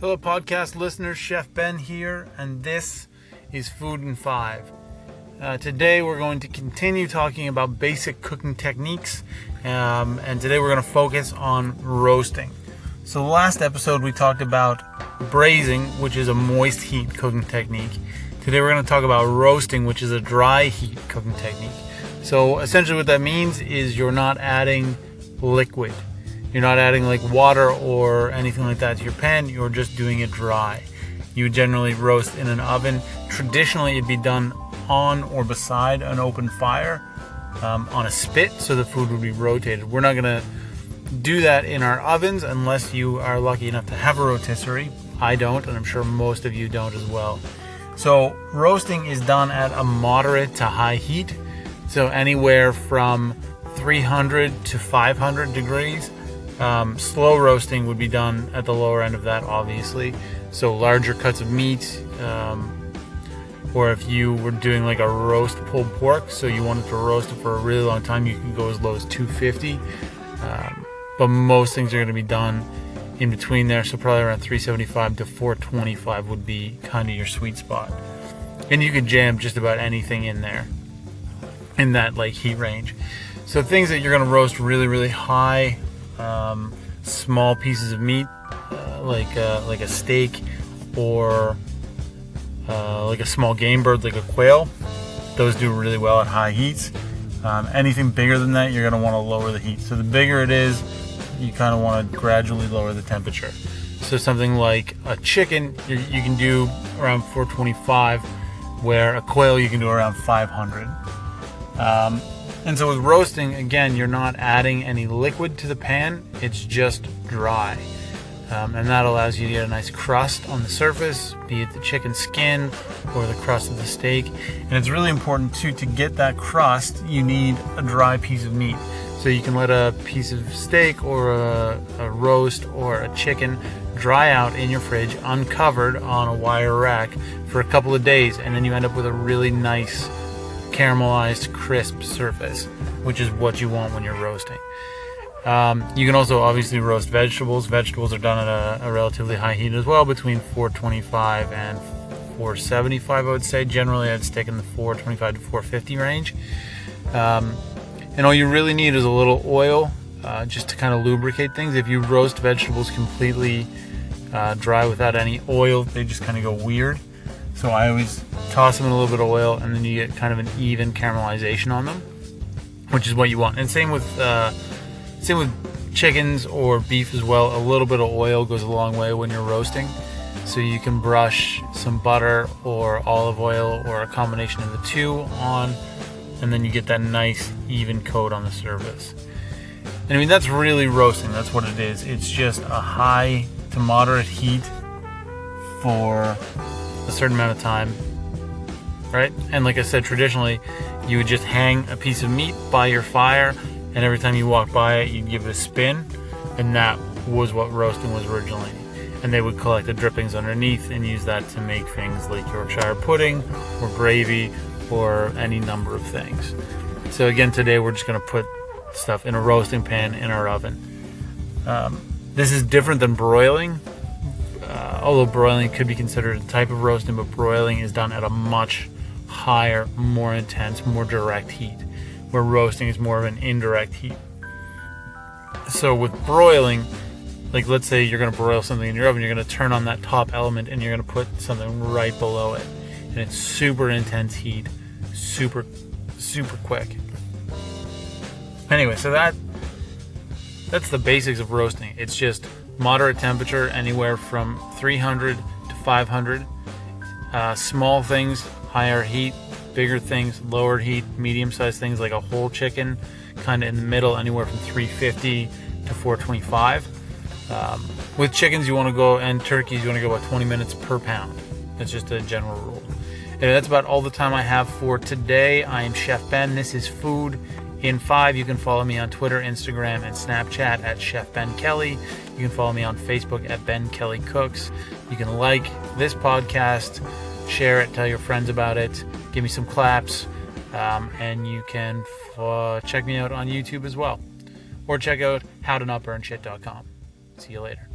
Hello, podcast listeners. Chef Ben here, and this is Food in Five. Uh, today, we're going to continue talking about basic cooking techniques, um, and today we're going to focus on roasting. So, the last episode we talked about braising, which is a moist heat cooking technique. Today, we're going to talk about roasting, which is a dry heat cooking technique. So, essentially, what that means is you're not adding liquid you're not adding like water or anything like that to your pan, you're just doing it dry. You generally roast in an oven. Traditionally, it'd be done on or beside an open fire um, on a spit, so the food would be rotated. We're not gonna do that in our ovens unless you are lucky enough to have a rotisserie. I don't, and I'm sure most of you don't as well. So, roasting is done at a moderate to high heat, so anywhere from 300 to 500 degrees. Um, slow roasting would be done at the lower end of that, obviously. So larger cuts of meat, um, or if you were doing like a roast pulled pork, so you wanted to roast it for a really long time, you can go as low as 250. Um, but most things are going to be done in between there, so probably around 375 to 425 would be kind of your sweet spot. And you can jam just about anything in there in that like heat range. So things that you're going to roast really, really high um, small pieces of meat, uh, like uh, like a steak or uh, like a small game bird, like a quail. Those do really well at high heats. Um, anything bigger than that, you're going to want to lower the heat. So the bigger it is, you kind of want to gradually lower the temperature. So something like a chicken, you, you can do around 425, where a quail you can do around 500. Um, and so with roasting, again, you're not adding any liquid to the pan, it's just dry. Um, and that allows you to get a nice crust on the surface, be it the chicken skin or the crust of the steak. And it's really important too to get that crust, you need a dry piece of meat. So you can let a piece of steak or a, a roast or a chicken dry out in your fridge uncovered on a wire rack for a couple of days, and then you end up with a really nice caramelized, crisp surface, which is what you want when you're roasting. Um, you can also obviously roast vegetables. Vegetables are done at a, a, relatively high heat as well, between 425 and 475, I would say. Generally, I'd stick in the 425 to 450 range. Um, and all you really need is a little oil uh, just to kind of lubricate things. If you roast vegetables completely uh, dry without any oil, they just kind of go weird. So I always toss them in a little bit of oil, and then you get kind of an even caramelization on them, which is what you want. And same with uh, same with chickens or beef as well. A little bit of oil goes a long way when you're roasting. So you can brush some butter or olive oil or a combination of the two on, and then you get that nice even coat on the surface. And I mean that's really roasting. That's what it is. It's just a high to moderate heat for a certain amount of time, right? And like I said, traditionally, you would just hang a piece of meat by your fire, and every time you walk by it, you'd give it a spin, and that was what roasting was originally. And they would collect the drippings underneath and use that to make things like Yorkshire pudding or gravy or any number of things. So again, today we're just going to put stuff in a roasting pan in our oven. Um, this is different than broiling although broiling could be considered a type of roasting, but broiling is done at a much higher, more intense, more direct heat, where roasting is more of an indirect heat. So with broiling, like let's say you're going to broil something in your oven, you're going to turn on that top element and you're going to put something right below it, and it's super intense heat, super, super quick. Anyway, so that that's the basics of roasting. It's just moderate temperature, anywhere from 300 to 500. Uh, small things, higher heat. Bigger things, lower heat. Medium sized things like a whole chicken, kind of in the middle, anywhere from 350 to 425. Um, with chickens, you want to go, and turkeys, you want to go about 20 minutes per pound. That's just a general rule. And that's about all the time I have for today. I am Chef Ben. This is Food in Five. You can follow me on Twitter, Instagram, and Snapchat at Chef Ben Kelly. You can follow me on Facebook at Ben Kelly Cooks. You can like this podcast, share it, tell your friends about it, give me some claps, um, and you can check me out on YouTube as well. Or check out howtonotburnshit.com. See you later.